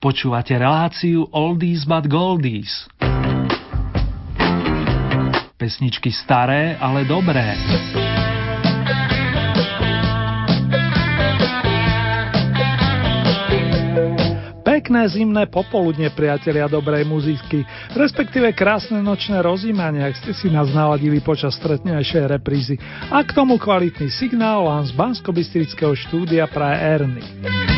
Počúvate reláciu Oldies but Goldies. Pesničky staré, ale dobré. Pekné zimné popoludne, priatelia dobrej muziky, respektíve krásne nočné rozímania, ak ste si nás naladili počas stretnejšej reprízy. A k tomu kvalitný signál vám z bansko štúdia praje Ernie.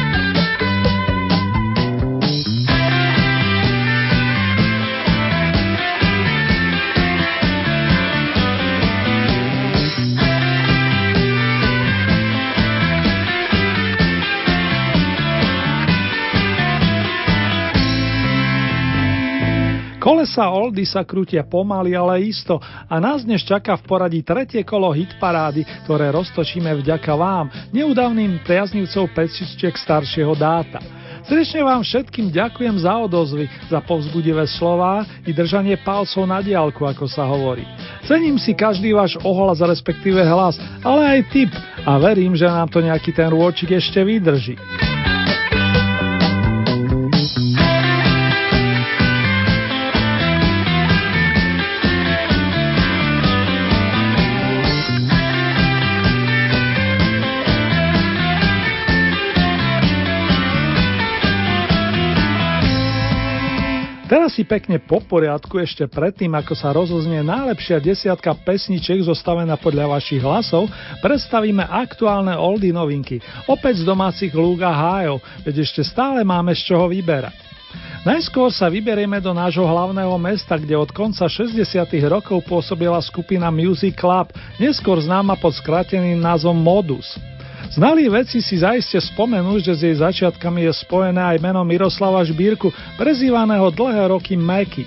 Kolesa Oldy sa krútia pomaly, ale isto a nás dnes čaká v poradí tretie kolo hitparády, ktoré roztočíme vďaka vám, neudávnym priaznivcov pesničiek staršieho dáta. Srdečne vám všetkým ďakujem za odozvy, za povzbudivé slová i držanie palcov na diálku, ako sa hovorí. Cením si každý váš ohlas, respektíve hlas, ale aj tip a verím, že nám to nejaký ten rôčik ešte vydrží. Teraz si pekne po poriadku ešte predtým, ako sa rozoznie najlepšia desiatka pesničiek zostavená podľa vašich hlasov, predstavíme aktuálne oldy novinky, opäť z domácich lúk a hájov, veď ešte stále máme z čoho vyberať. Najskôr sa vyberieme do nášho hlavného mesta, kde od konca 60. rokov pôsobila skupina Music Club, neskôr známa pod skrateným názvom Modus. Znalí veci si zaiste spomenú, že s jej začiatkami je spojené aj meno Miroslava Žbírku, prezývaného dlhé roky Meky.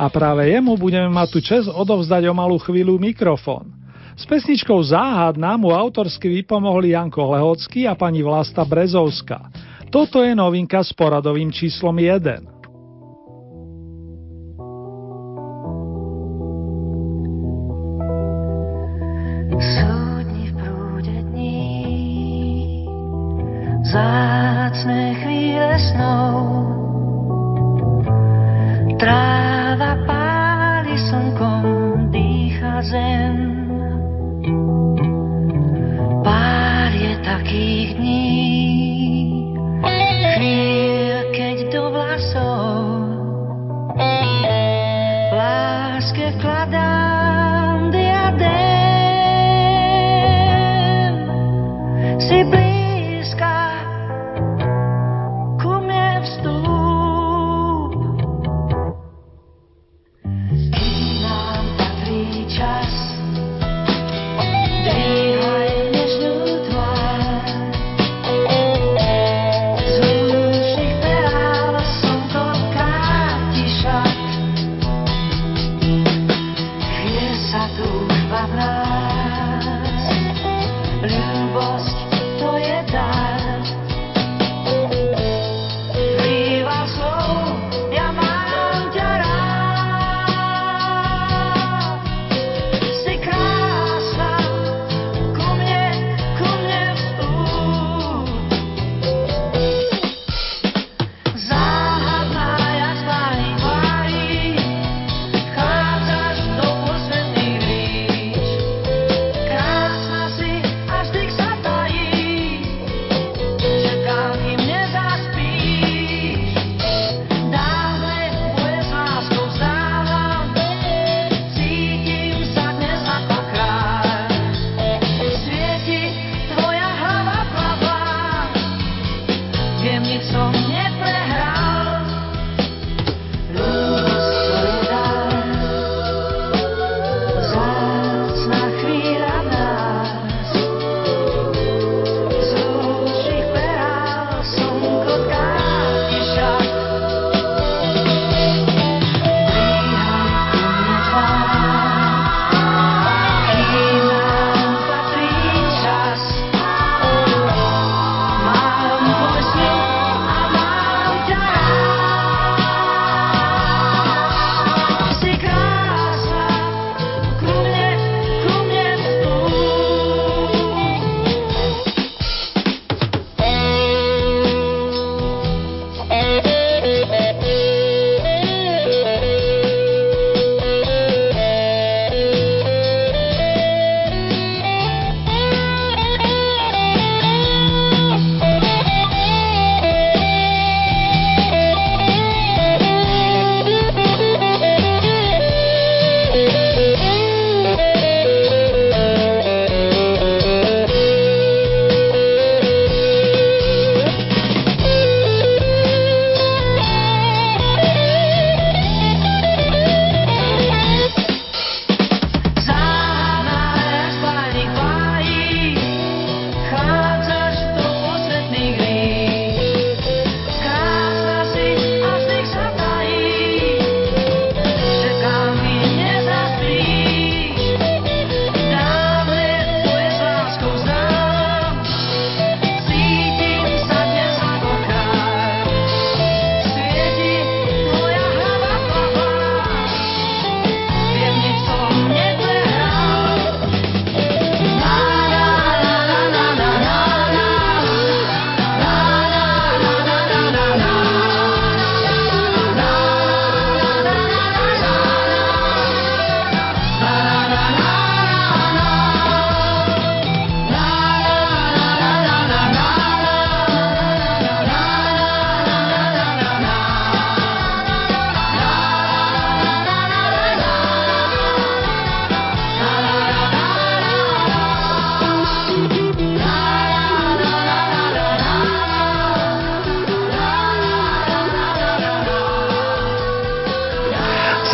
A práve jemu budeme mať tu čas odovzdať o malú chvíľu mikrofón. S pesničkou Záhad nám mu autorsky vypomohli Janko Lehocký a pani Vlasta Brezovská. Toto je novinka s poradovým číslom 1. vzácne chvíle snou. Tráva páli slnkom, dýcha zem. Pár je takých dní,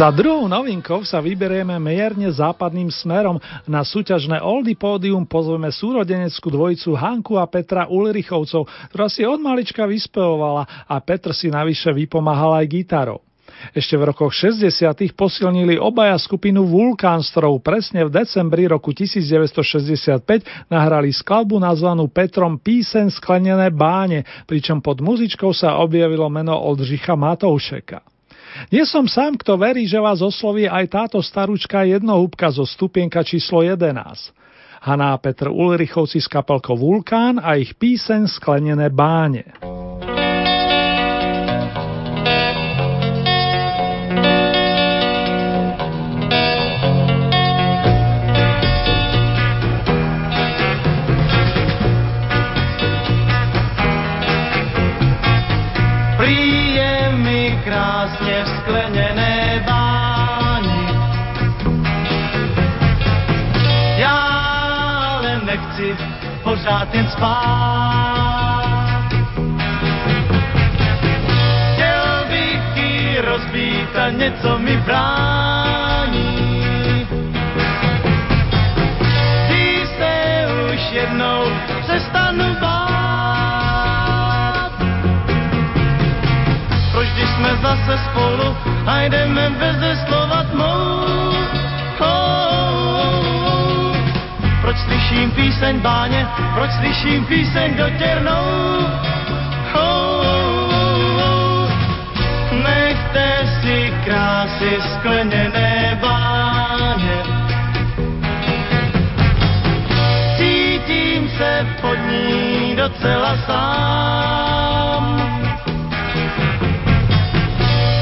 Druhou novinkou sa vyberieme mierne západným smerom. Na súťažné Oldy pódium pozveme súrodeneckú dvojicu Hanku a Petra Ulrichovcov, ktorá si od malička vyspevovala a Petr si navyše vypomáhal aj gitarou. Ešte v rokoch 60. posilnili obaja skupinu Vulkán, s presne v decembri roku 1965 nahrali skladbu nazvanú Petrom Písen sklenené báne, pričom pod muzičkou sa objavilo meno Oldřicha Matoušeka. Nie som sám, kto verí, že vás osloví aj táto starúčka jednohúbka zo stupienka číslo 11. Haná Petr Ulrichovci z kapelkou Vulkán a ich píseň Sklenené báne. Jen spát. Chtěl bych ji rozbít a něco mi brání. Když se už jednou přestanu bát. Proč když jsme zase spolu a jdeme bez slova Proč slyším píseň báně, proč slyším píseň dotěrnou? Oh, oh, oh. Nechte si krásy skleněné báně. Cítím se pod ní docela sám.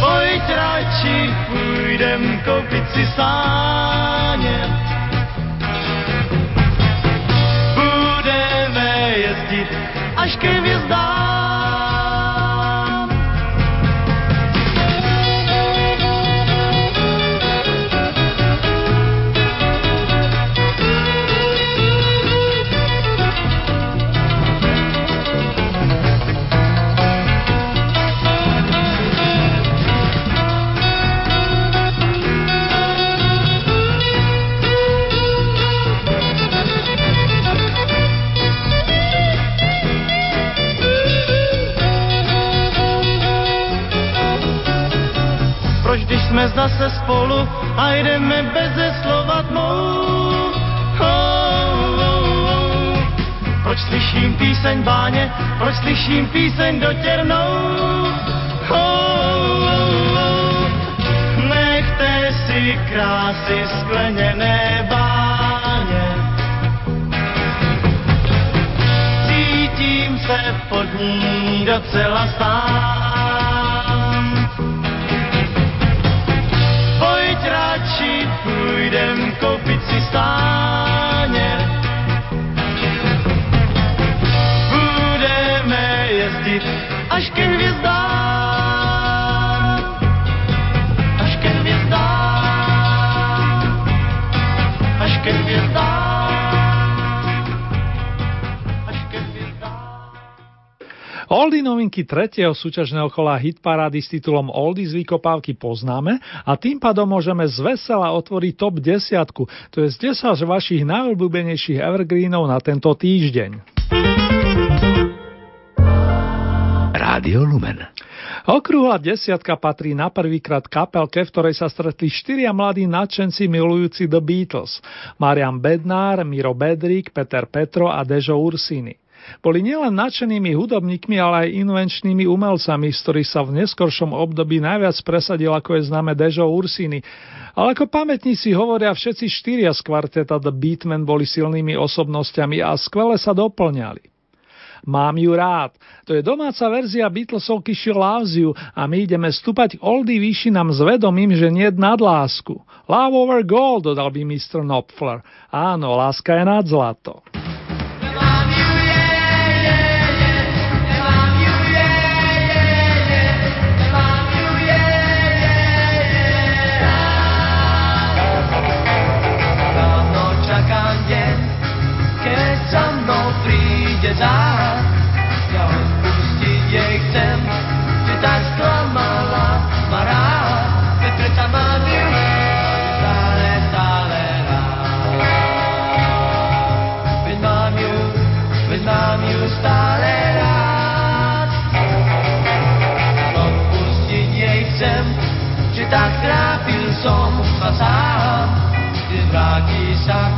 Pojď radši, půjdem koupit si sáně. Jsme zase spolu a jdeme beze slova tmou. Oh, oh, oh. Proč slyším píseň báně, proč slyším píseň dotěrnou? Oh, oh. Nechte si krásy skleněné báně. Cítím se pod ní docela stát. Půjdem koupit si stáně. Budeme jezdit až ke hvězdám. Až ke hvězdám. Až ke hvězdám. Oldy novinky tretieho súťažného kola hitparády s titulom Oldy z vykopávky poznáme a tým pádom môžeme z vesela otvoriť top 10, to je z 10 vašich najobľúbenejších evergreenov na tento týždeň. Rádio Lumen. Okrúhla desiatka patrí na prvýkrát kapelke, v ktorej sa stretli štyria mladí nadšenci milujúci The Beatles. Marian Bednár, Miro Bedrík, Peter Petro a Dežo Ursini. Boli nielen nadšenými hudobníkmi, ale aj invenčnými umelcami, z ktorých sa v neskoršom období najviac presadil, ako je známe Dežo Ursini. Ale ako pamätníci hovoria, všetci štyria z kvarteta The Beatmen boli silnými osobnosťami a skvele sa doplňali. Mám ju rád. To je domáca verzia Beatlesovky She Loves You a my ideme stúpať oldy výšinám s vedomím, že nie nad lásku. Love over gold, dodal by Mr. Knopfler. Áno, láska je nad zlato. zdá, ja odpustiť jej chcem, že tak sklamala ma rád, veď predsa mám ju stále, stále rád. Veď mám ju, veď mám ju stále rád. Tak trápil som ma sám, ty vráti sa k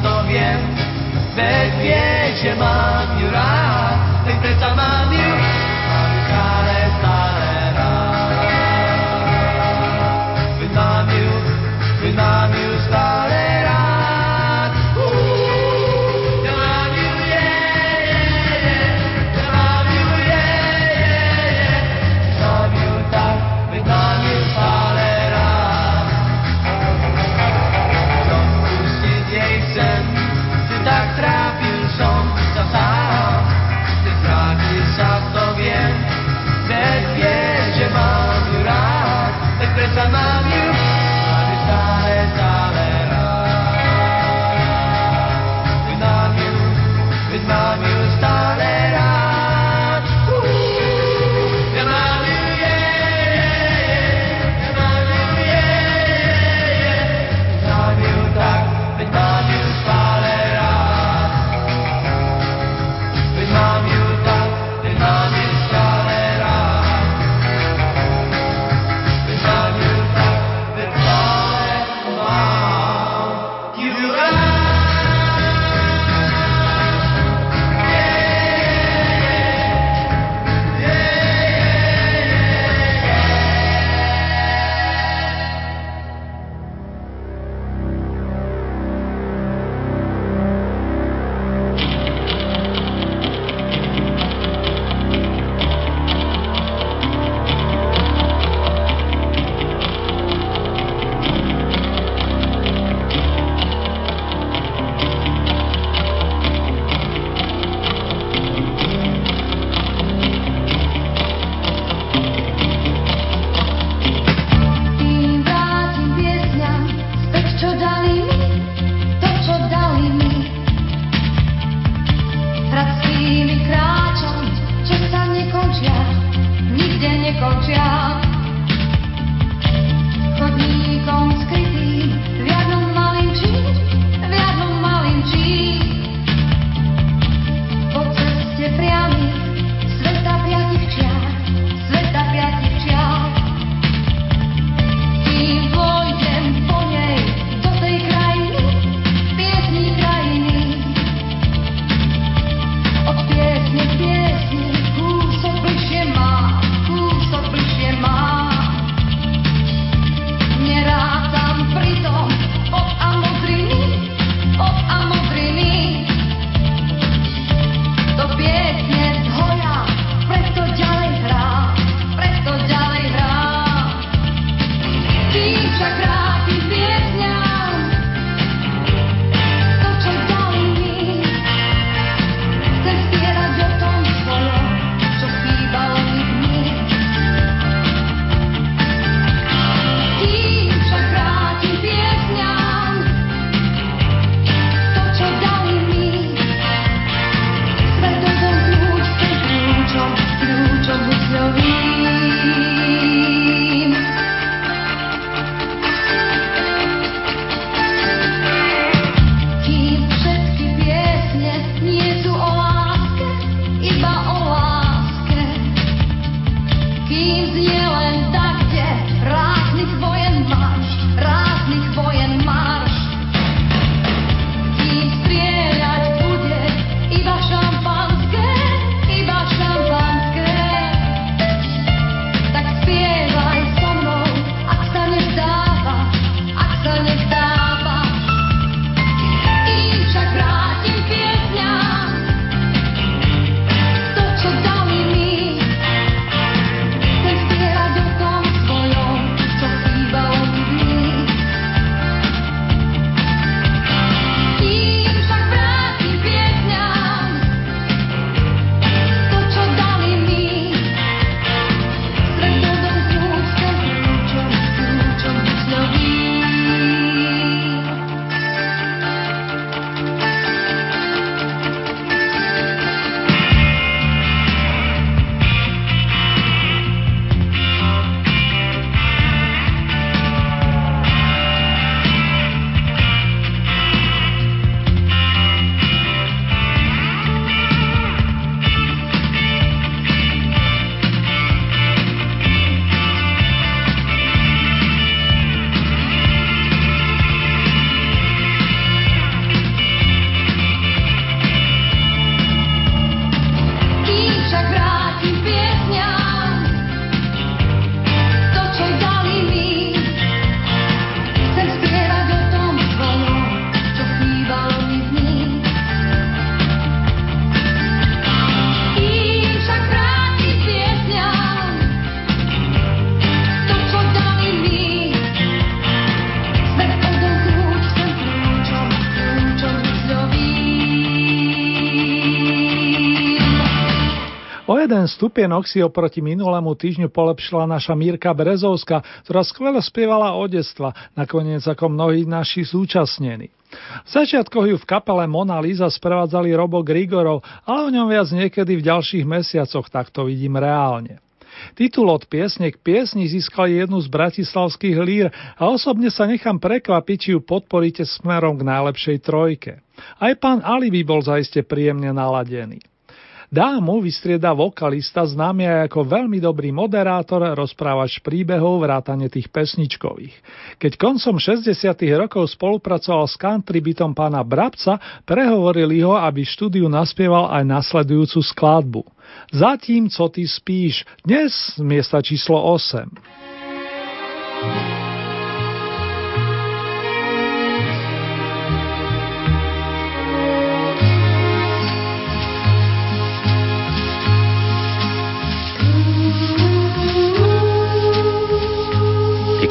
stupienok si oproti minulému týždňu polepšila naša Mírka Brezovská, ktorá skvele spievala od detstva, nakoniec ako mnohí naši súčasnení. V začiatkoch ju v kapele Mona Lisa sprevádzali Robo Grigorov, ale o ňom viac niekedy v ďalších mesiacoch, tak to vidím reálne. Titul od piesne k piesni získali jednu z bratislavských lír a osobne sa nechám prekvapiť, či ju podporíte smerom k najlepšej trojke. Aj pán Alibi bol zaiste príjemne naladený. Dámu vystrieda vokalista známy aj ako veľmi dobrý moderátor, rozprávač príbehov, vrátane tých pesničkových. Keď koncom 60. rokov spolupracoval s country bytom pána Brabca, prehovorili ho, aby štúdiu naspieval aj nasledujúcu skladbu. Zatím, co ty spíš, dnes miesta číslo 8.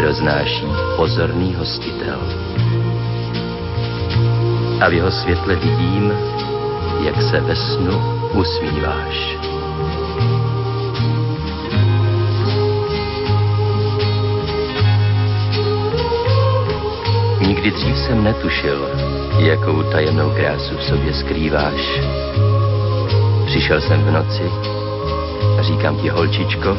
roznáší pozorný hostitel. A v jeho světle vidím, jak se ve snu usmíváš. Nikdy dřív jsem netušil, jakou tajemnou krásu v sobě skrýváš. Přišel jsem v noci, říkám ti holčičko,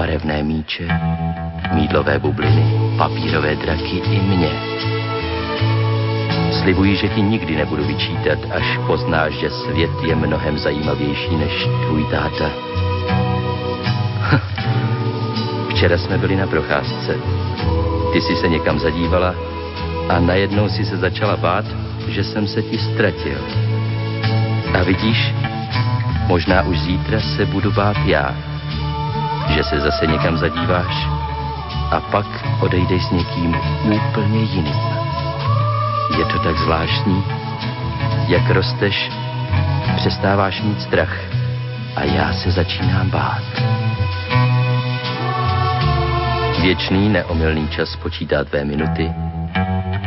barevné míče, mídlové bubliny, papírové draky i mě. Slibuji, že ti nikdy nebudu vyčítat, až poznáš, že svět je mnohem zajímavější než tvůj táta. Včera jsme byli na procházce. Ty jsi se někam zadívala a najednou si se začala bát, že jsem se ti ztratil. A vidíš, možná už zítra se budu bát já že se zase někam zadíváš a pak odejdeš s někým úplně jiným. Je to tak zvláštní, jak rosteš, přestáváš mít strach a já se začínám bát. Věčný neomylný čas počítá tvé minuty,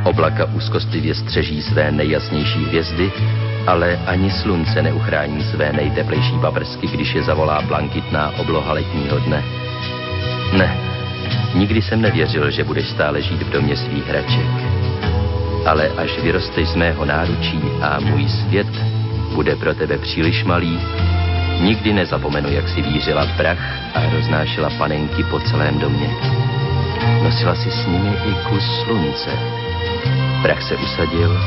oblaka úzkostlivě střeží své nejjasnější hvězdy ale ani slunce neuchrání své nejteplejší paprsky, když je zavolá blankitná obloha letního dne. Ne, nikdy jsem nevěřil, že budeš stále žít v domě svých hraček. Ale až vyrosteš z mého náručí a můj svět bude pro tebe příliš malý, nikdy nezapomenu, jak si vířila prach a roznášela panenky po celém domě. Nosila si s nimi i kus slunce. Prach se usadil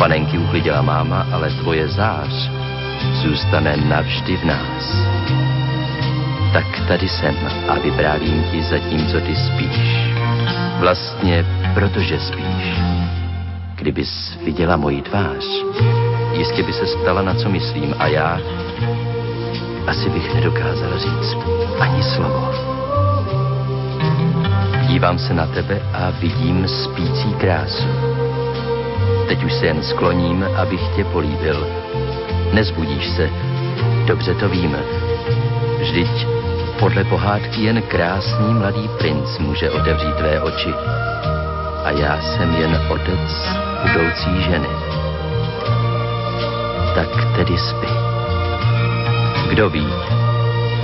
Panenky uklidila máma, ale tvoje zář zůstane navždy v nás. Tak tady jsem a vyprávím ti zatímco ty spíš. Vlastně protože spíš. Kdybys viděla moji tvář, jistě by se stala, na co myslím a já asi bych nedokázal říct ani slovo. Dívám se na tebe a vidím spící krásu Teď už se jen skloním, abych tě políbil. Nezbudíš se, dobře to víme. Vždyť podle pohádky jen krásný mladý princ může otevřít tvé oči. A já jsem jen otec budoucí ženy. Tak tedy spí. Kdo ví,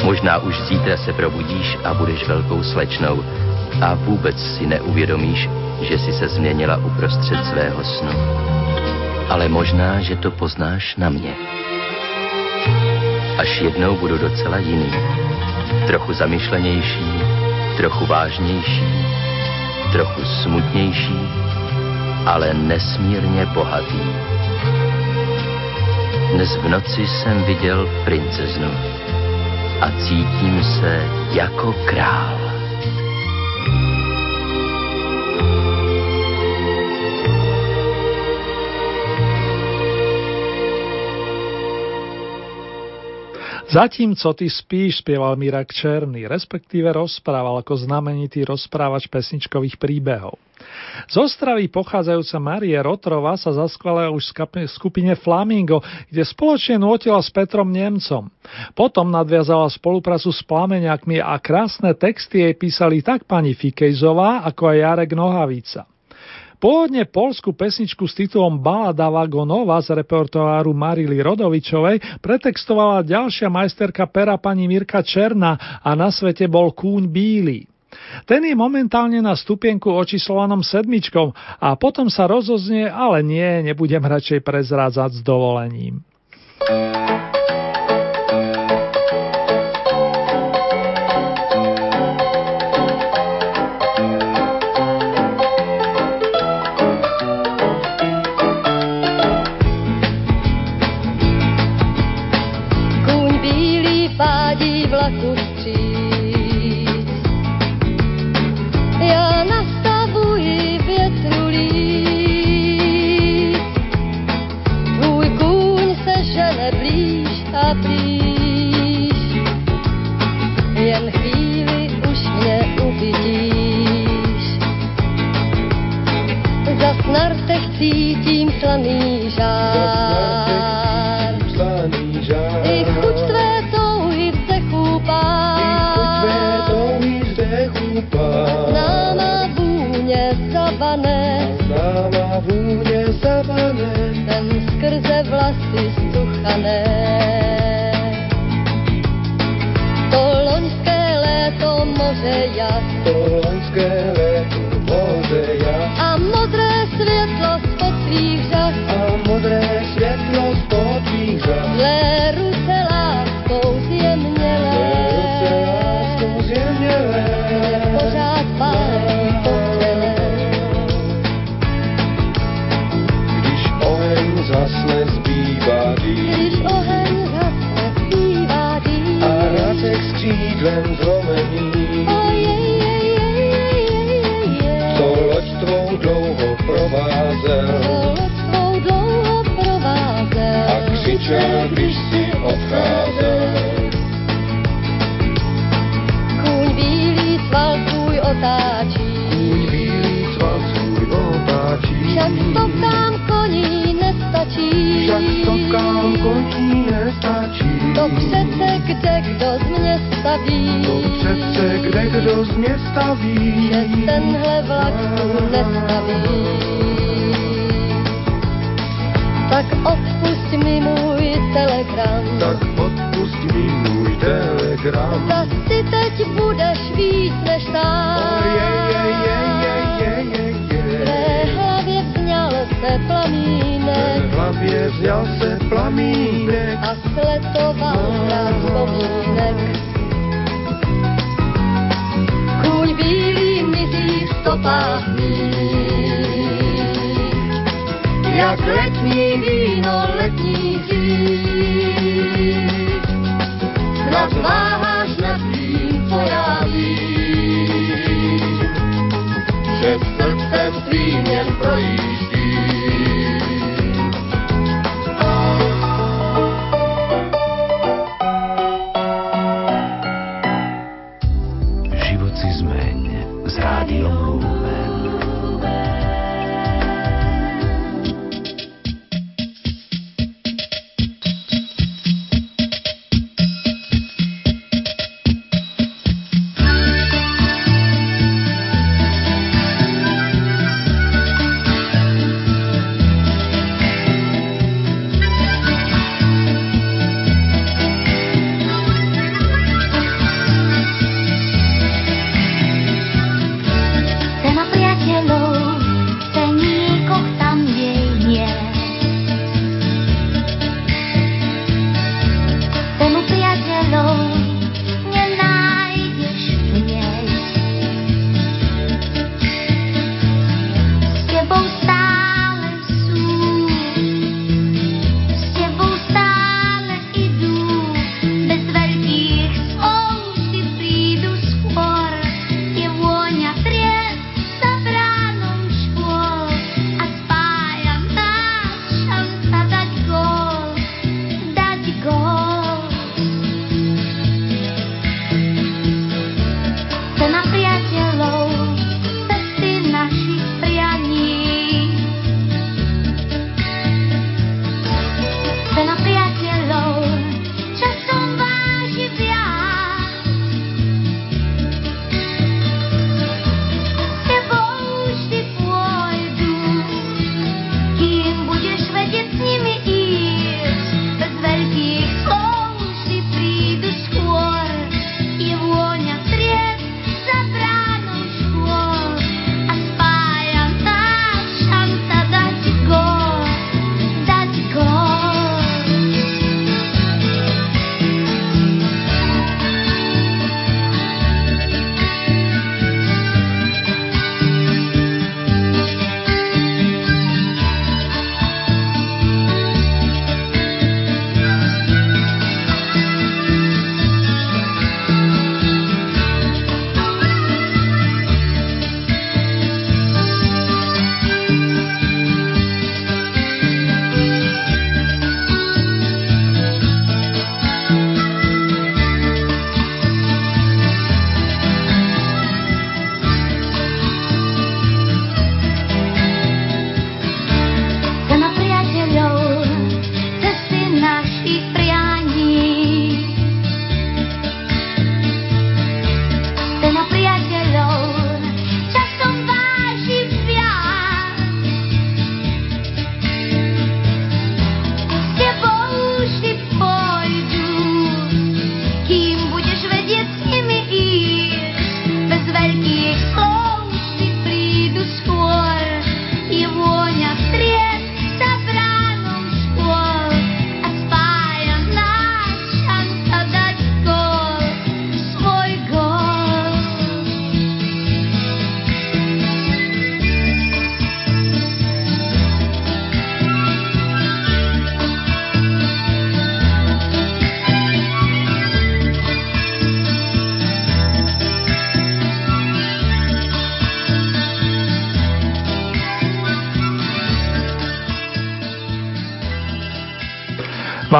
možná už zítra se probudíš a budeš velkou slečnou a vůbec si neuvědomíš, že si se změnila uprostřed svého snu. Ale možná, že to poznáš na mě. Až jednou budu docela jiný. Trochu zamyšlenější, trochu vážnější, trochu smutnější, ale nesmírně bohatý. Dnes v noci jsem viděl princeznu a cítím se jako král. Zatím, co ty spíš, spieval Mirak Černý, respektíve rozprával ako znamenitý rozprávač pesničkových príbehov. Z Ostravy pochádzajúca Marie Rotrova sa zaskvala už v skupine Flamingo, kde spoločne nutila s Petrom Nemcom. Potom nadviazala spoluprácu s Plameňakmi a krásne texty jej písali tak pani Fikejzová, ako aj Jarek Nohavica. Pôvodne polskú pesničku s titulom Balada Vagonova z repertoáru Marily Rodovičovej pretextovala ďalšia majsterka pera pani Mirka Černá a na svete bol kúň bíly. Ten je momentálne na stupienku očíslovanom sedmičkom a potom sa rozoznie, ale nie, nebudem radšej prezrádzať s dovolením. cítim tlaný Přece kde kdo z mě staví. To přece kde kdo z mě staví. Že tenhle vlak tu nestaví. Tak odpust mi můj telegram. Tak odpust mi můj telegram. Zas ty teď budeš víc než sám. Oh, yeah, yeah, yeah, yeah, yeah, yeah, yeah. Hlavě vzňal se plamínek. Ve hlavě vzňal se plamínek. stopách mých. Jak letní víno letí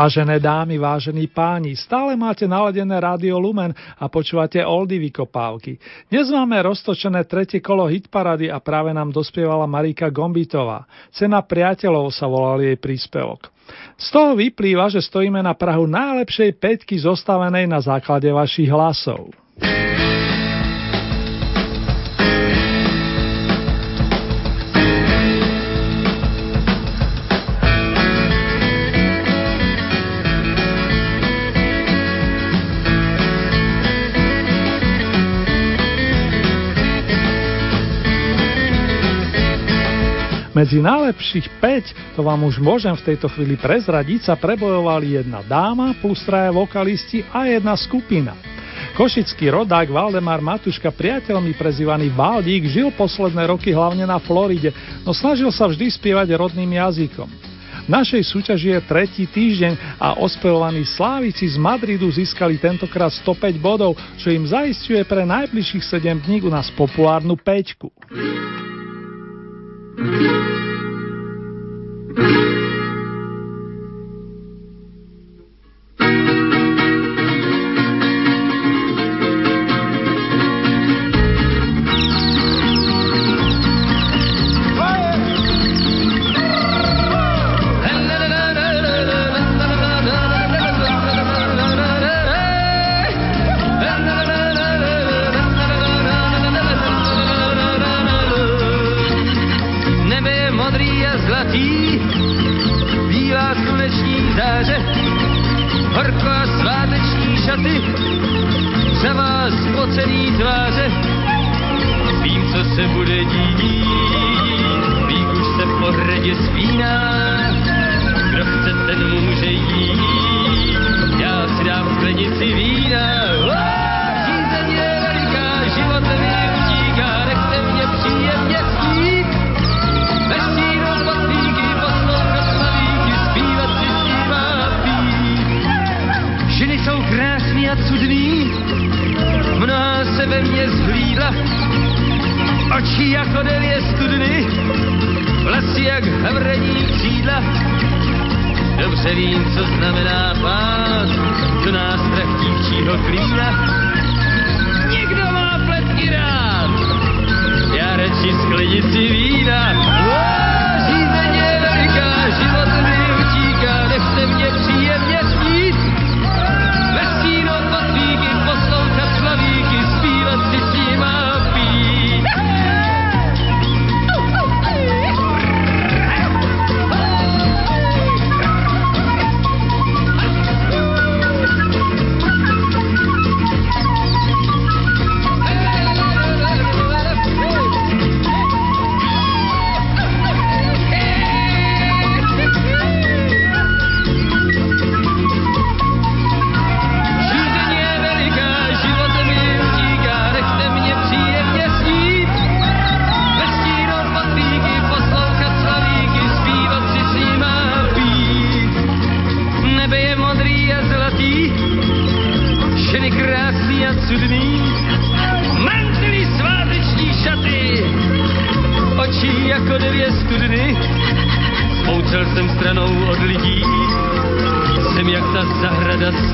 Vážené dámy, vážení páni, stále máte naladené Rádio Lumen a počúvate oldy vykopávky. Dnes máme roztočené tretie kolo hitparady a práve nám dospievala Marika Gombitová. Cena priateľov sa volal jej príspevok. Z toho vyplýva, že stojíme na Prahu najlepšej peťky zostavenej na základe vašich hlasov. Medzi najlepších 5, to vám už môžem v tejto chvíli prezradiť, sa prebojovali jedna dáma plus traje vokalisti a jedna skupina. Košický rodák Valdemar Matuška, priateľmi prezývaný Valdík, žil posledné roky hlavne na Floride, no snažil sa vždy spievať rodným jazykom. V našej súťaži je tretí týždeň a ospevovaní slávici z Madridu získali tentokrát 105 bodov, čo im zaistuje pre najbližších 7 dní u nás populárnu peťku. Thank you. Krásný a cudný, mnoha se ve mně zhlídla, oči jako devět studny, vlasy jak havrení křídla. Dobře vím, co znamená pát, do nás strach dívčího klína. Někdo má pletky rád, já radši sklenici vína.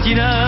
mattina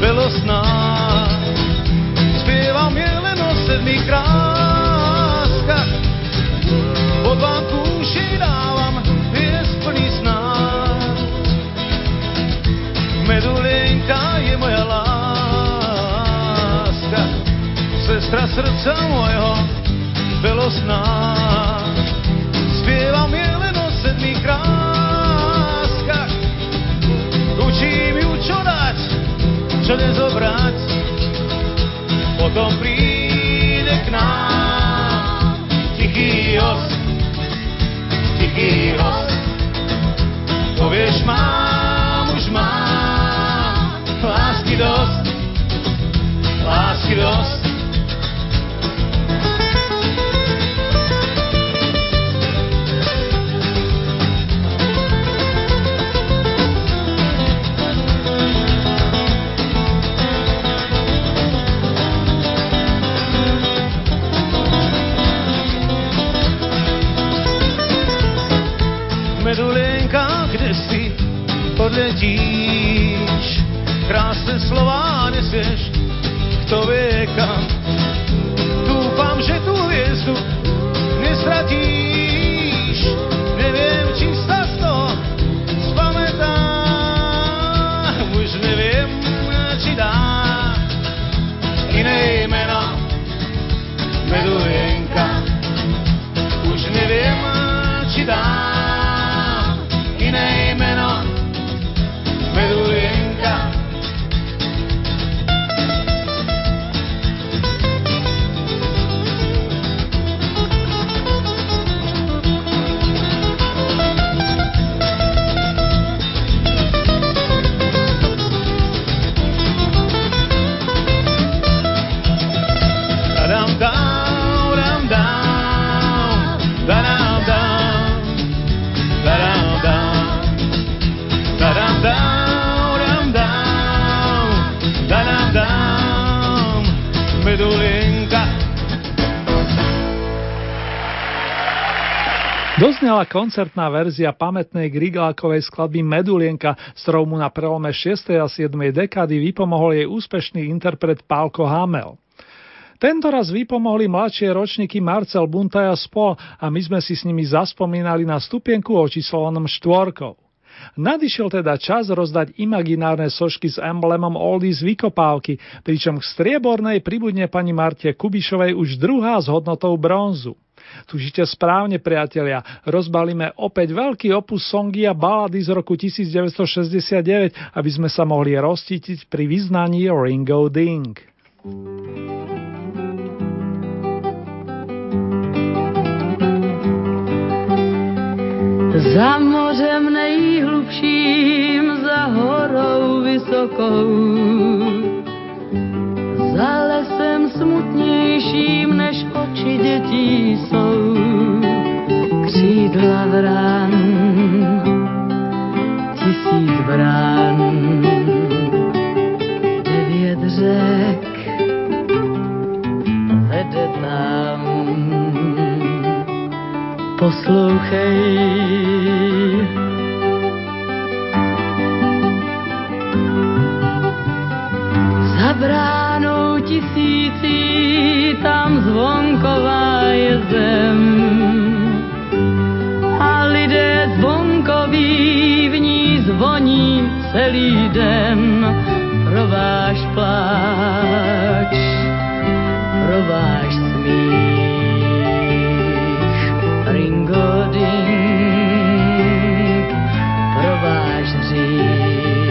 velosná. Spievam je len o sedmých kráskach, pod vám kúši dávam hviezd plný sná. Medulienka je moja láska, sestra srdca mojho velosná. Čo nezobrať. Potom príde k nám tichý host, tichý host. Povieš, mám, už mám, lásky dosť, lásky dosť. Doznela koncertná verzia pamätnej Grigákovej skladby Medulienka, s ktorou mu na prelome 6. a 7. dekády vypomohol jej úspešný interpret Pálko Hamel. Tento raz vypomohli mladšie ročníky Marcel Buntaj spol a my sme si s nimi zaspomínali na stupienku očíslovanom štvorkou. Nadišiel teda čas rozdať imaginárne sošky s emblemom Oldies vykopávky, pričom k striebornej pribudne pani Marte Kubišovej už druhá s hodnotou bronzu. Tužite správne, priatelia, rozbalíme opäť veľký opus songy a balady z roku 1969, aby sme sa mohli roztítiť pri vyznaní Ringo Ding. Za mořem nejhlubším, za horou vysokou, za lesem smutnějším, než oči dětí jsou. Křídla vran, tisíc brán, devět řek, vede tam poslouchej. Za bránou tisící tam zvonková je zem a lidé zvonkoví v ní zvoní celý den pro váš pláč, pro váš smích. Ringo ding, pro váš hřích,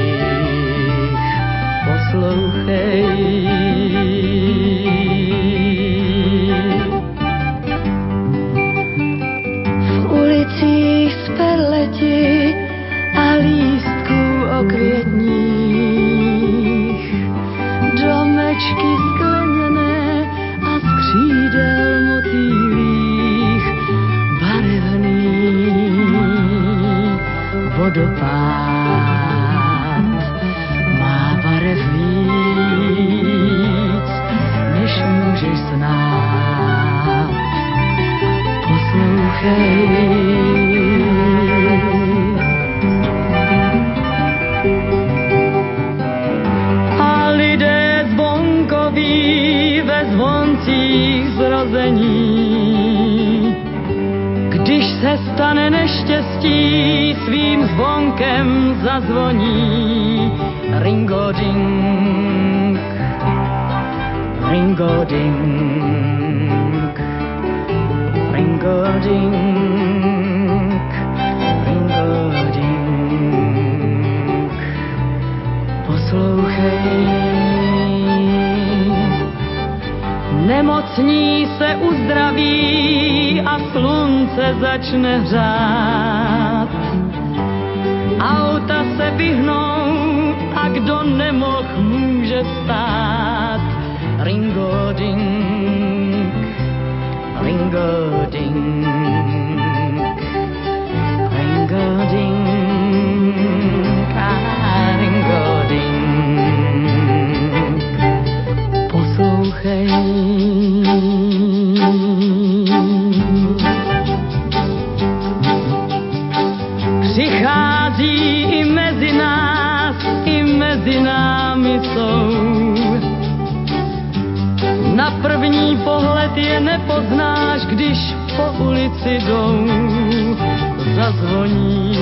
poslouchej. Vodopád má barev víc, než můžeš znát. Poslouchej. Zvoncích zrození. Když se stane neštěstí, svým zvonkem zazvoní. Ringo ding, ringo ding, ringo ding, Nemocní se uzdraví a slunce začne hřát. Auta se vyhnou a kdo nemoh může stát. Ringo ding, ringo ding, ringo ding, jdou. Zazvoní,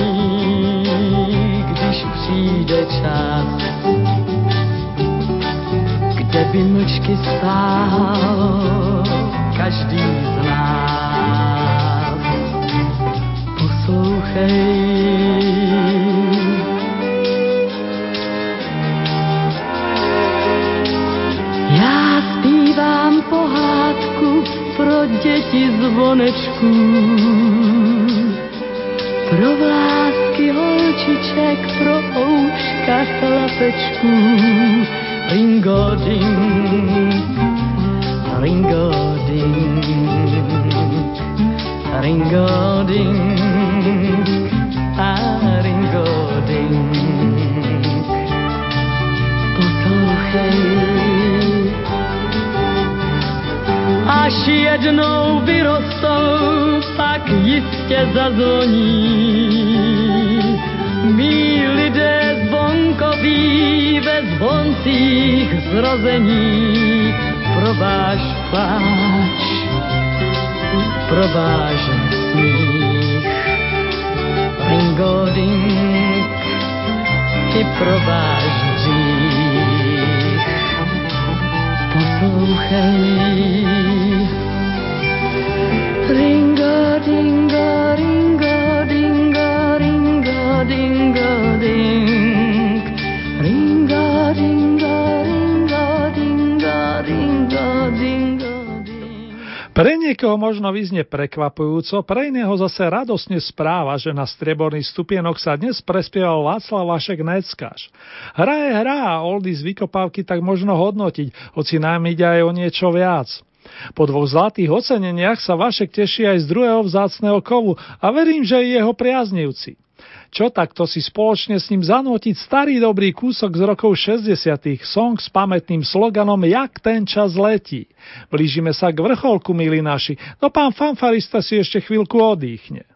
když přijde čas kde by mlčky stál každý z nás. Poslouchej. Já zpívám pro děti zvonečků, pro vlásky holčiček, pro ouška chlapečků. Ringo ding, ringo ding, ringo ding, a ringo ding. Poslouchej, až jednou vyrostou, pak jistě zazvoní. Mí lidé zvonkoví ve zvoncích zrození pro váš pláč, pro váš smích. Ringo ding, i pro váš hřích. Poslouchej. Pre niekoho možno vyznie prekvapujúco, pre iného zase radosne správa, že na strieborný stupienok sa dnes prespieval Václav Vašek Neckáš. Hra je hra a oldy z vykopávky tak možno hodnotiť, hoci nám ide aj o niečo viac. Po dvoch zlatých oceneniach sa Vašek teší aj z druhého vzácného kovu a verím, že i jeho priaznivci. Čo takto si spoločne s ním zanútiť starý dobrý kúsok z rokov 60 song s pamätným sloganom Jak ten čas letí. Blížime sa k vrcholku, milí naši, no pán fanfarista si ešte chvíľku odýchne.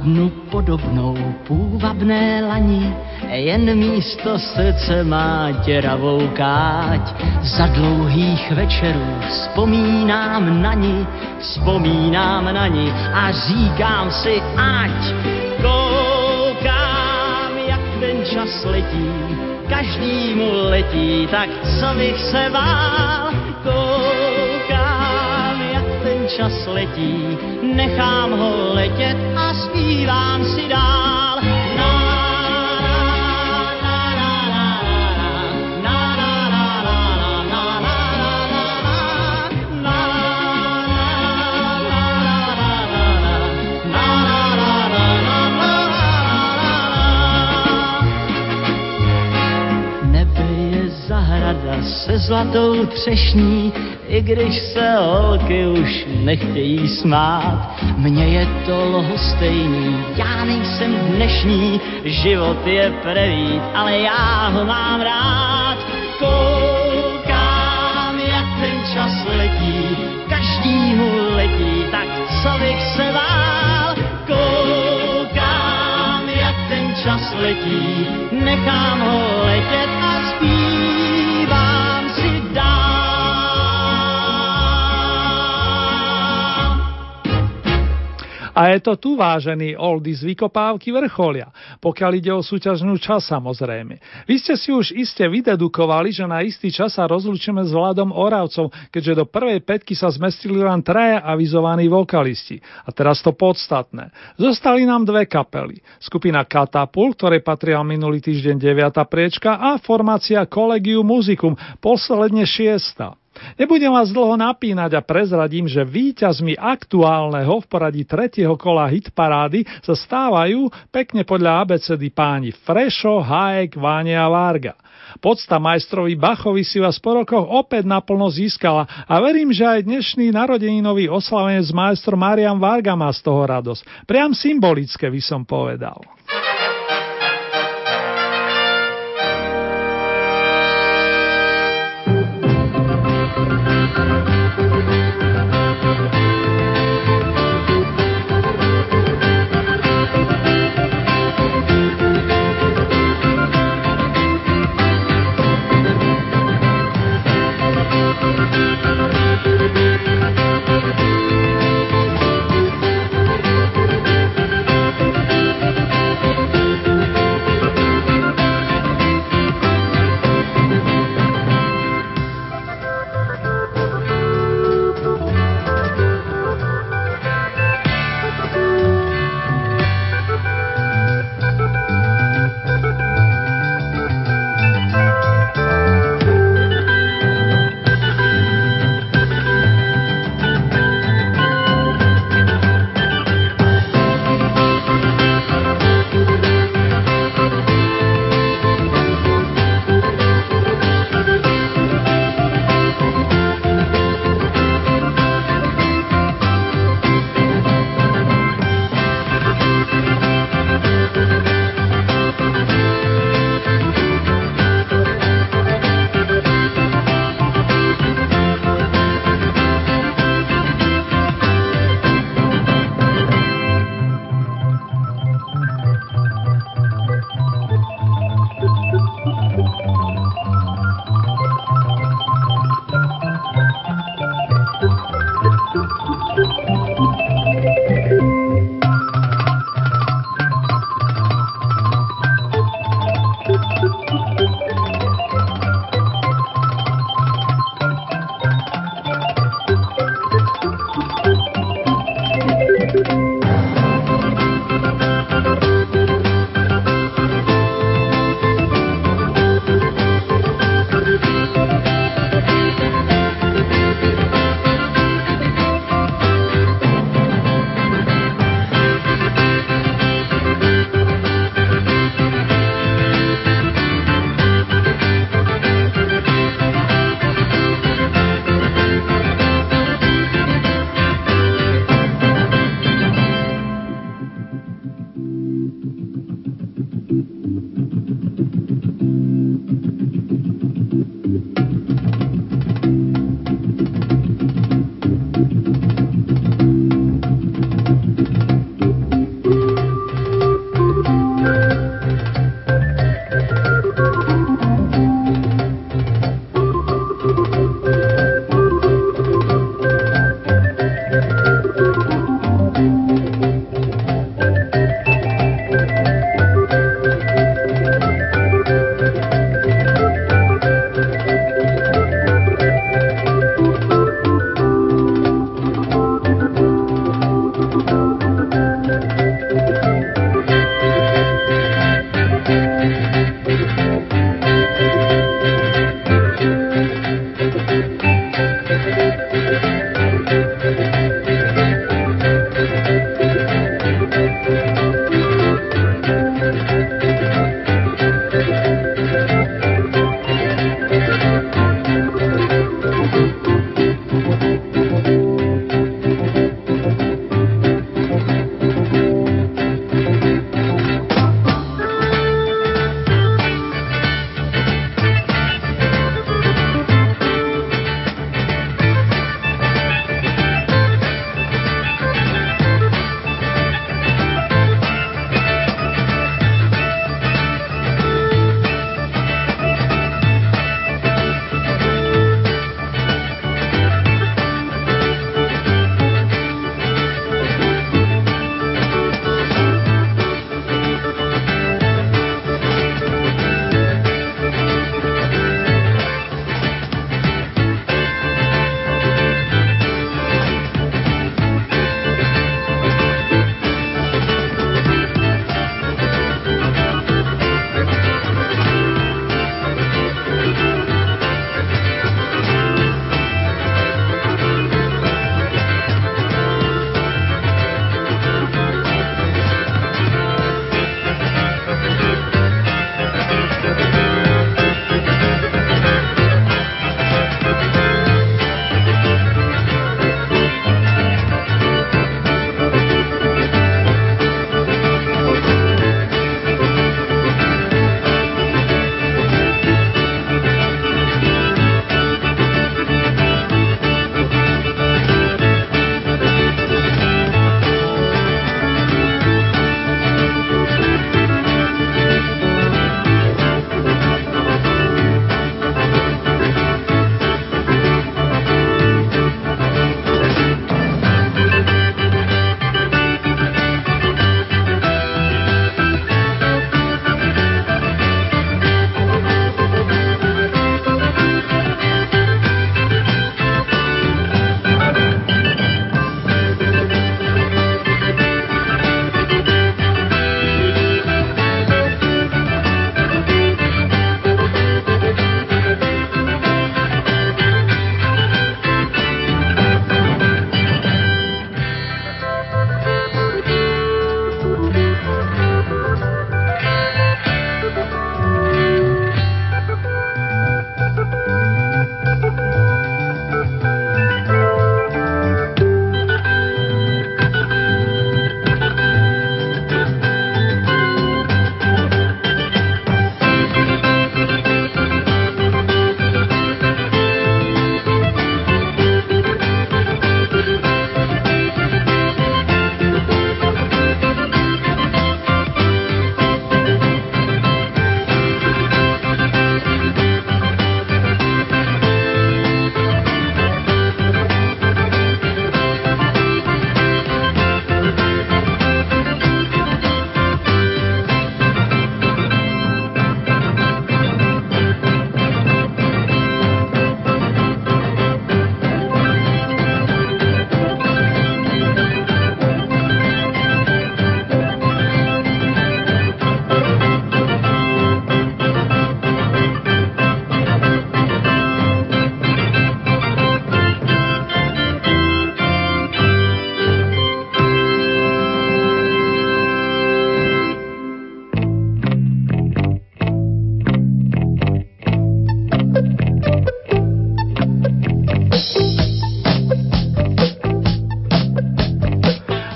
Jednu podobnou půvabné lani, jen místo srdce má děravou káť. Za dlouhých večerů vzpomínám na ní, vzpomínám na ní a říkám si, ať koukám, jak ten čas letí, každýmu letí, tak co bych se bál, koukám, čas letí, nechám ho letět a zpívám si dál. Se zlatou třešní, i když se holky už nechtějí smát. Mně je to lhostejný, já nejsem dnešní, život je prevít, ale já ho mám rád. Koukám, jak ten čas letí, každý mu letí, tak co bych se bál. Koukám, jak ten čas letí, nechám ho letět A je to tu, vážený oldy z vykopávky vrcholia, pokiaľ ide o súťažnú čas samozrejme. Vy ste si už iste vydedukovali, že na istý čas sa rozlučíme s Vladom Oravcom, keďže do prvej petky sa zmestili len traja avizovaní vokalisti. A teraz to podstatné. Zostali nám dve kapely. Skupina Katapult, ktorej patria minulý týždeň 9. priečka a formácia Collegium Musicum, posledne 6. Nebudem vás dlho napínať a prezradím, že víťazmi aktuálneho v poradí tretieho kola hitparády sa stávajú pekne podľa abecedy páni Frešo, Hajek, Váne a Varga. Podsta majstrovi Bachovi si vás po rokoch opäť naplno získala a verím, že aj dnešný narodeninový oslavenec majstro Marian Varga má z toho radosť. Priam symbolické by som povedal.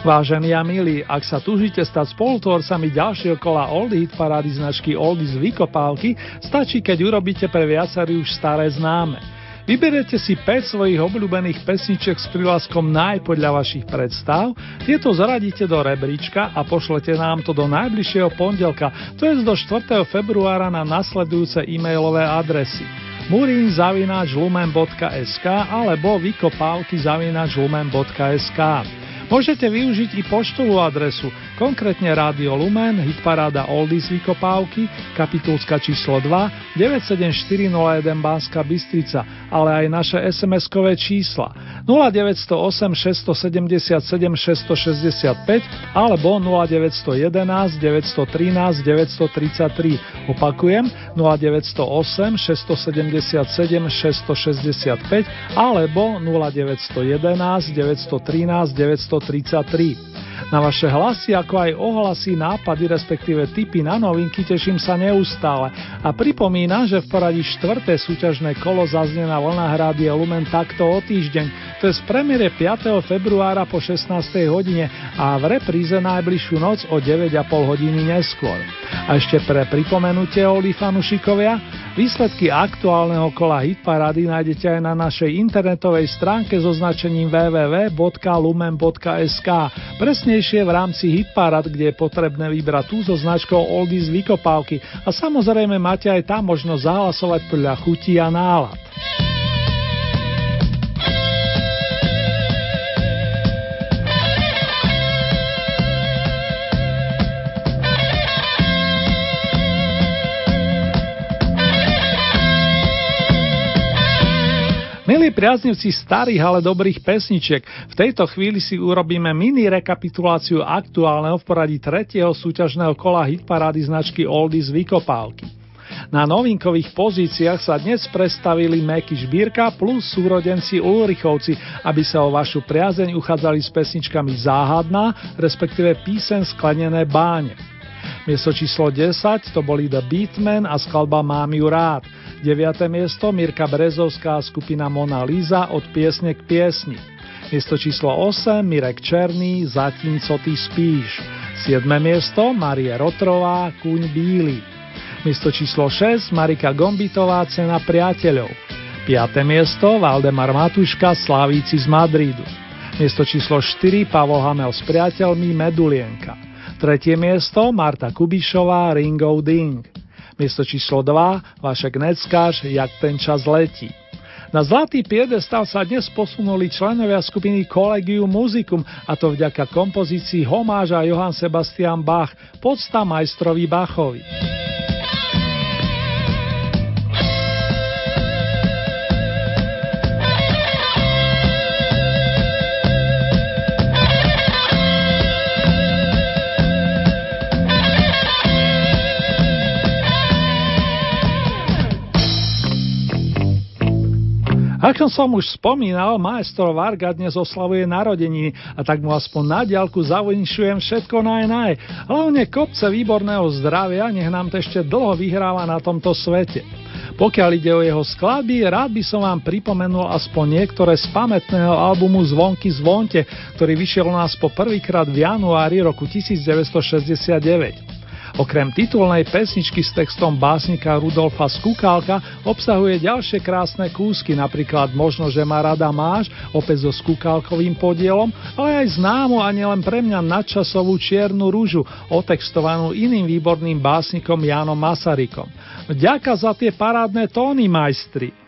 Vážení a milí, ak sa tužíte stať spolutvorcami ďalšieho kola Oldie Hit parády značky Oldies Vykopálky, stačí, keď urobíte pre viacerí už staré známe. Vyberete si 5 svojich obľúbených pesniček s privlaskom naj podľa vašich predstav, tieto zaradíte do rebríčka a pošlete nám to do najbližšieho pondelka, to je do 4. februára na nasledujúce e-mailové adresy murinzavinačlumen.sk alebo zavinačlumen.sk. Môžete využiť i poštovú adresu, konkrétne Rádio Lumen, hitparáda Oldies Vykopávky, kapitulska číslo 2, 97401 Banska Bystrica, ale aj naše SMS-kové čísla 0908 677 665 alebo 0911 913 933. Opakujem 0908 677 665 alebo 0911 913 933. 133. Na vaše hlasy, ako aj ohlasy, nápady, respektíve tipy na novinky teším sa neustále a pripomínam, že v poradí štvrté súťažné kolo zaznie na vlnách Lumen takto o týždeň, to je z premiére 5. februára po 16. hodine a v repríze najbližšiu noc o 9,5 hodiny neskôr. A ešte pre pripomenutie, Oli fanušikovia, výsledky aktuálneho kola Hitparady nájdete aj na našej internetovej stránke so značením www.lumen.sk, presnejšie v rámci Hitparad, kde je potrebné vybrať tú so značkou Oldies Vykopávky a samozrejme máte aj tam možnosť zahlasovať podľa chutí a nálad. Milí priaznivci starých, ale dobrých pesničiek, v tejto chvíli si urobíme mini rekapituláciu aktuálneho v poradí tretieho súťažného kola hitparády značky Oldies Vykopálky. Na novinkových pozíciách sa dnes predstavili Meky Žbírka plus súrodenci Ulrichovci, aby sa o vašu priazeň uchádzali s pesničkami Záhadná, respektíve písen Sklenené báne. Miesto číslo 10 to boli The Beatmen a skladba Mám ju rád. 9. miesto Mirka Brezovská skupina Mona Lisa od piesne k piesni. Miesto číslo 8 Mirek Černý Zatím co ty spíš. 7. miesto Marie Rotrová Kuň bíly. Miesto číslo 6 Marika Gombitová Cena priateľov. 5. miesto Valdemar Matuška Slavíci z Madridu. Miesto číslo 4 Pavol Hamel s priateľmi Medulienka. Tretie miesto Marta Kubišová Ringo Ding. Miesto číslo 2 Vašek Neckáš Jak ten čas letí. Na zlatý piedestal sa dnes posunuli členovia skupiny Collegium Musicum a to vďaka kompozícii homáža Johann Sebastian Bach, podsta majstrovi Bachovi. Ako som už spomínal, maestro Varga dnes oslavuje narodeniny a tak mu aspoň na diálku zavinšujem všetko naj naj. Hlavne kopce výborného zdravia, nech nám to ešte dlho vyhráva na tomto svete. Pokiaľ ide o jeho skladby, rád by som vám pripomenul aspoň niektoré z pamätného albumu Zvonky zvonte, ktorý vyšiel u nás po prvýkrát v januári roku 1969. Okrem titulnej pesničky s textom básnika Rudolfa Skukálka obsahuje ďalšie krásne kúsky, napríklad Možno, že ma rada máš, opäť so Skukálkovým podielom, ale aj známu a nielen pre mňa nadčasovú Čiernu rúžu, otextovanú iným výborným básnikom Jánom Masarykom. Vďaka za tie parádne tóny, majstri!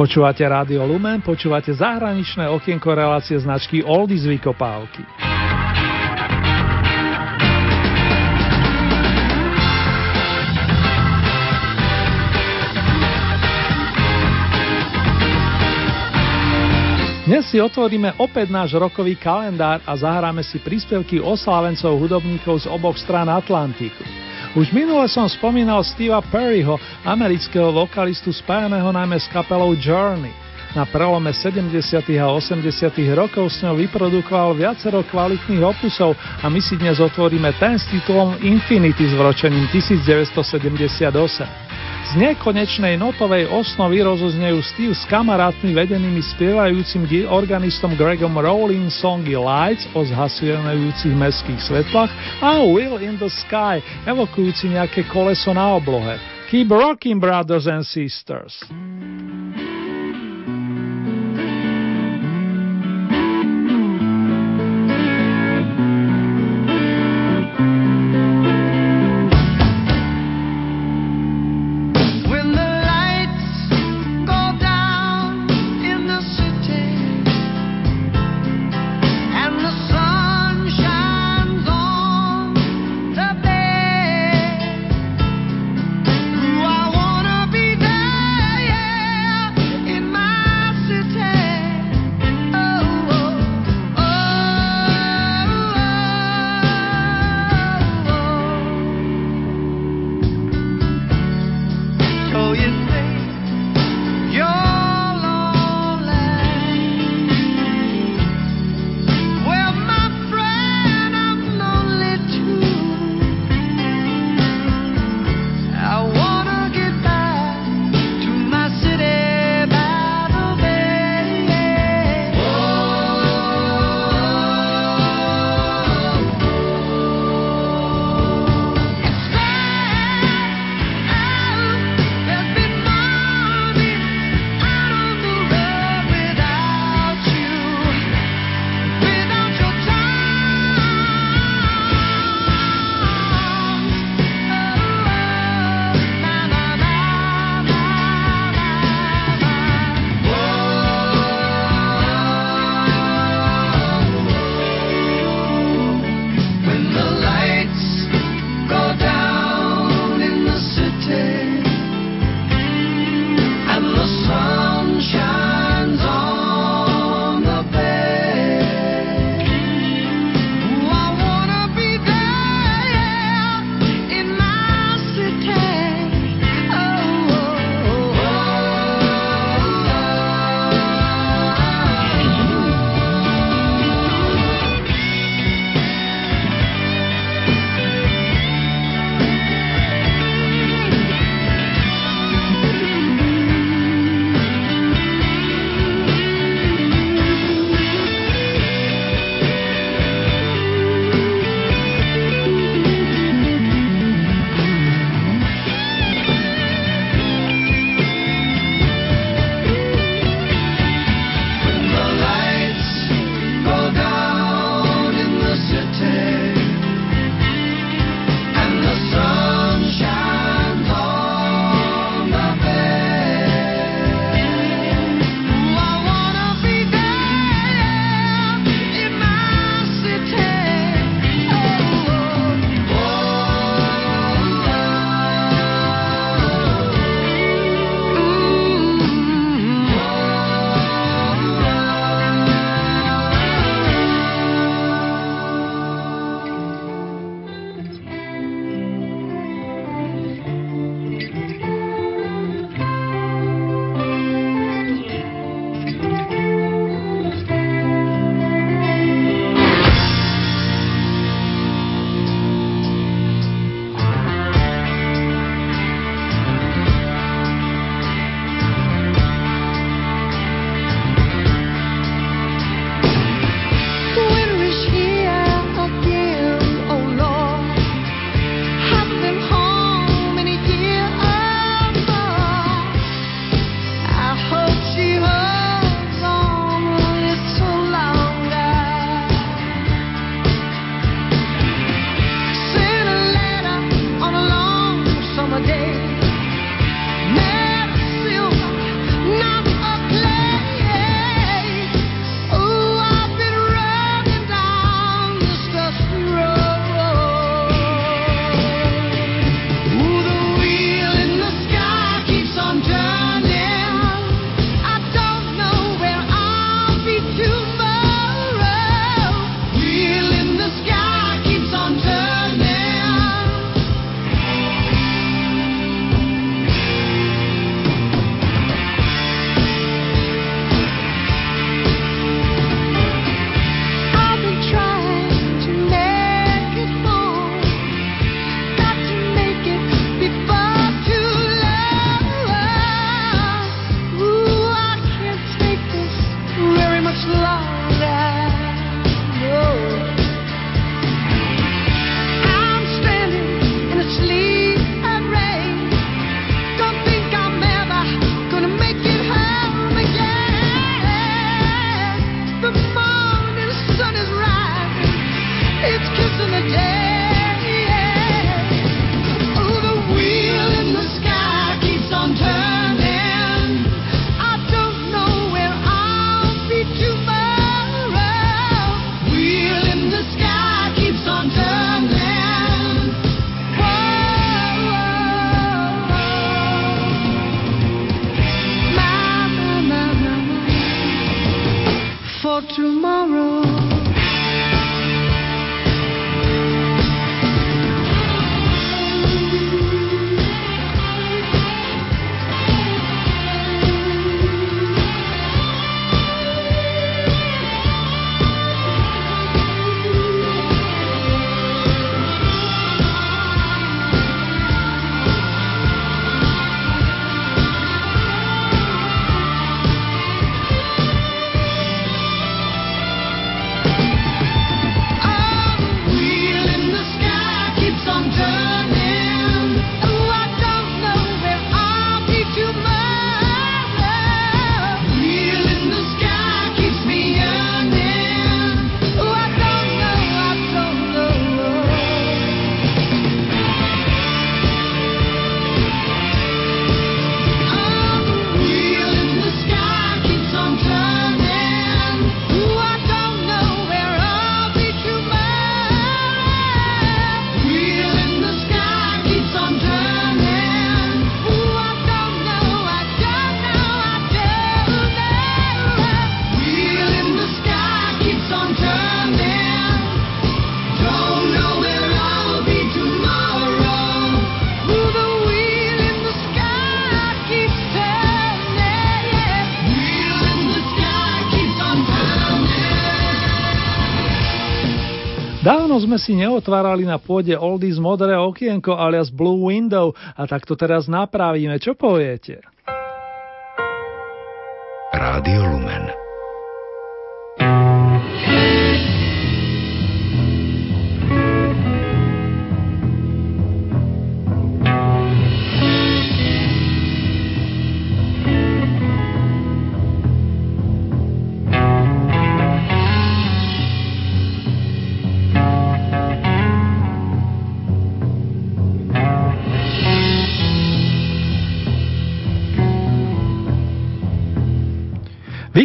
Počúvate Rádio Lumen, počúvate zahraničné okienko relácie značky Oldies Vykopávky. Dnes si otvoríme opäť náš rokový kalendár a zahráme si príspevky oslávencov hudobníkov z oboch strán Atlantiku. Už minule som spomínal Steva Perryho, amerického vokalistu spájaného najmä s kapelou Journey. Na prelome 70. a 80. rokov s ňou vyprodukoval viacero kvalitných opusov a my si dnes otvoríme ten s titulom Infinity s vročením 1978. Z nekonečnej notovej osnovy rozoznejú Steve s kamarátmi vedenými spievajúcim organistom Gregom Rowling songy Lights o zhasujúcich mestských svetlách a Will in the Sky, evokujúci nejaké koleso na oblohe. Keep rocking, brothers and sisters. Sme si neotvárali na pôde Oldies modré okienko alias Blue Window a tak to teraz napravíme. Čo poviete? Rádio Lumen.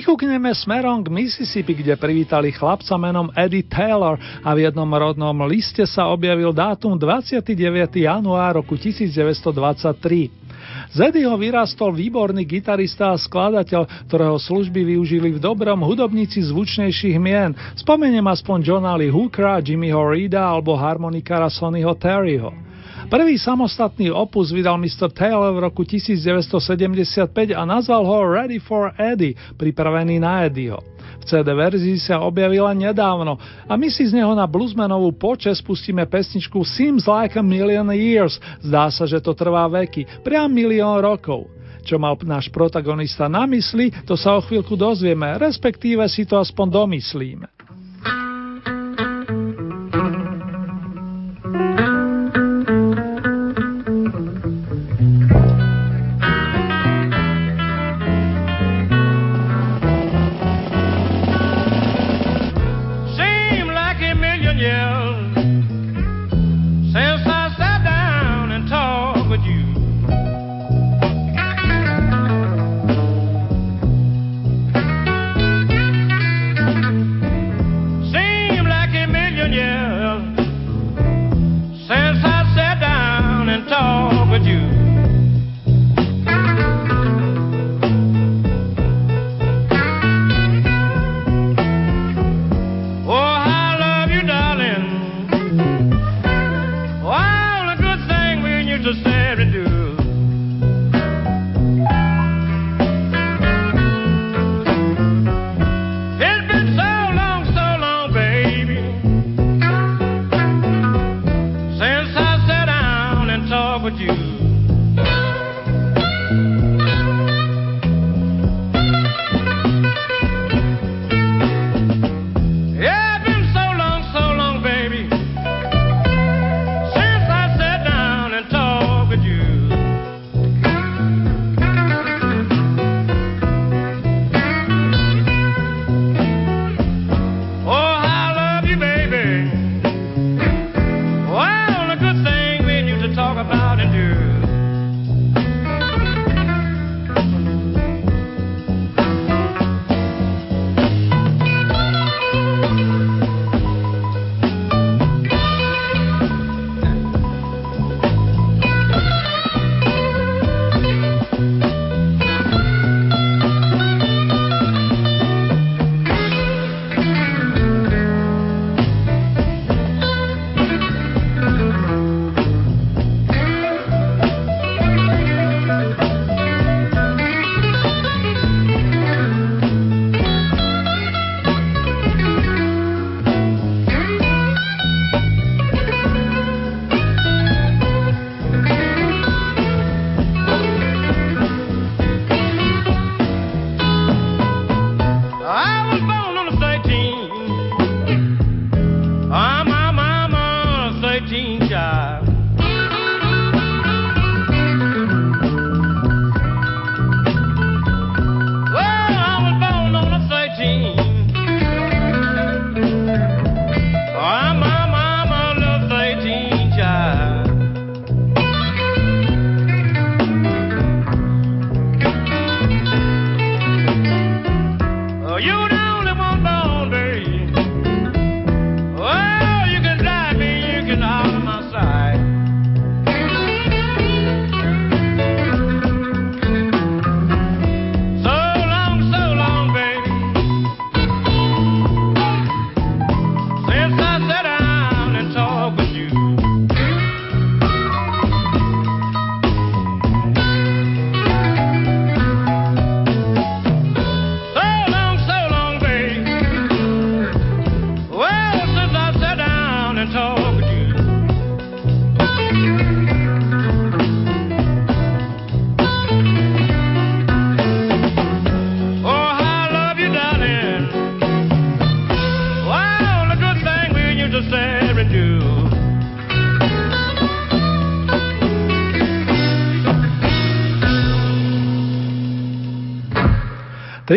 Vykúkneme smerom k Mississippi, kde privítali chlapca menom Eddie Taylor a v jednom rodnom liste sa objavil dátum 29. január roku 1923. Z Eddieho vyrastol výborný gitarista a skladateľ, ktorého služby využili v dobrom hudobníci zvučnejších mien. Spomeniem aspoň Johna Lee Hookera, Jimmyho Reeda alebo harmonikára Sonnyho Terryho. Prvý samostatný opus vydal Mr. Taylor v roku 1975 a nazval ho Ready for Eddie, pripravený na Eddieho. V CD verzii sa objavila nedávno a my si z neho na bluesmanovú počes pustíme pesničku Seems Like a Million Years. Zdá sa, že to trvá veky, priam milión rokov. Čo mal náš protagonista na mysli, to sa o chvíľku dozvieme, respektíve si to aspoň domyslíme.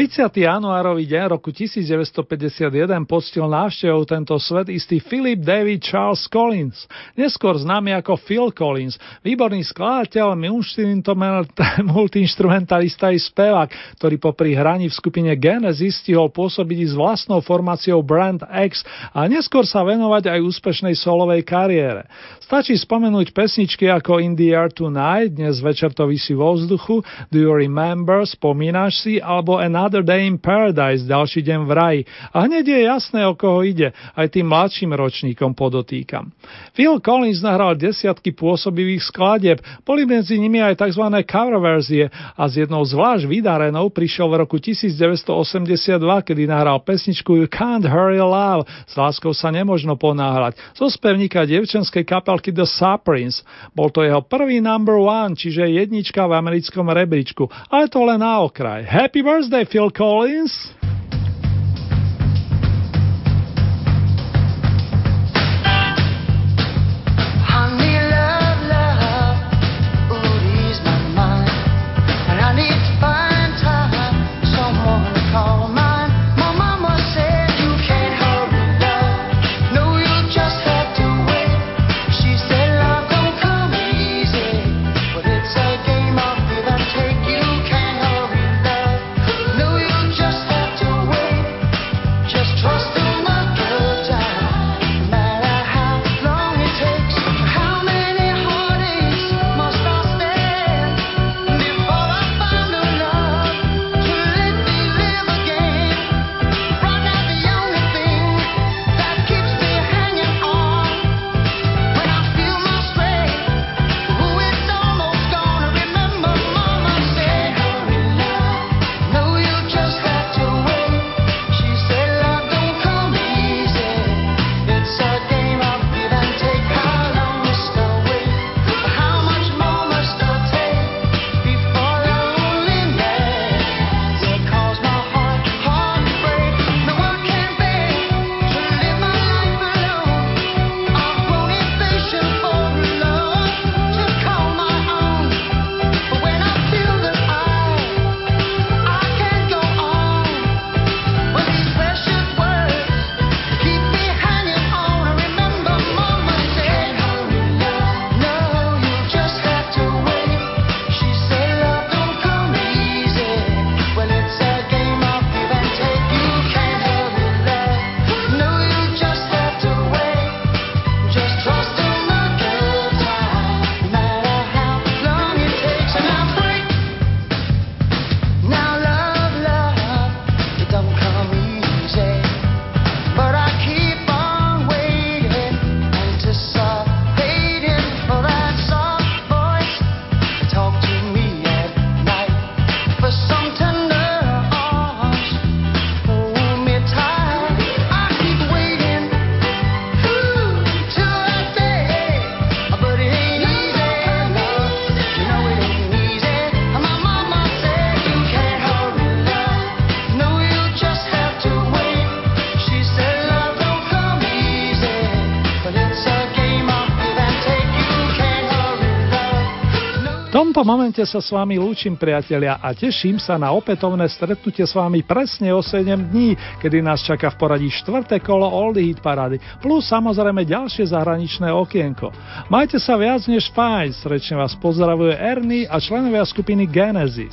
30. januárový deň roku 1951 poctil návštevou tento svet istý Philip David Charles Collins, neskôr známy ako Phil Collins, výborný skladateľ, multiinstrumentalista i spevák, ktorý popri hraní v skupine Genesis stihol pôsobiť s vlastnou formáciou Brand X a neskôr sa venovať aj úspešnej solovej kariére. Stačí spomenúť pesničky ako In the Air Tonight, dnes večer to vysí vo vzduchu, Do You Remember, spomínaš si, alebo An Another Day in Paradise, ďalší deň v raji. A hneď je jasné, o koho ide, aj tým mladším ročníkom podotýkam. Phil Collins nahral desiatky pôsobivých skladieb, boli medzi nimi aj tzv. cover verzie a s jednou zvlášť vydarenou prišiel v roku 1982, kedy nahral pesničku You Can't Hurry Love, s láskou sa nemožno ponáhľať, zo spevníka devčenskej kapelky The Supremes. Bol to jeho prvý number one, čiže jednička v americkom rebríčku, ale to len na okraj. Happy birthday, Phil Collins. tomto momente sa s vami lúčim priatelia a teším sa na opätovné stretnutie s vami presne o 7 dní, kedy nás čaká v poradí štvrté kolo Oldie Hit Parady, plus samozrejme ďalšie zahraničné okienko. Majte sa viac než fajn, srdečne vás pozdravuje Ernie a členovia skupiny Genesis.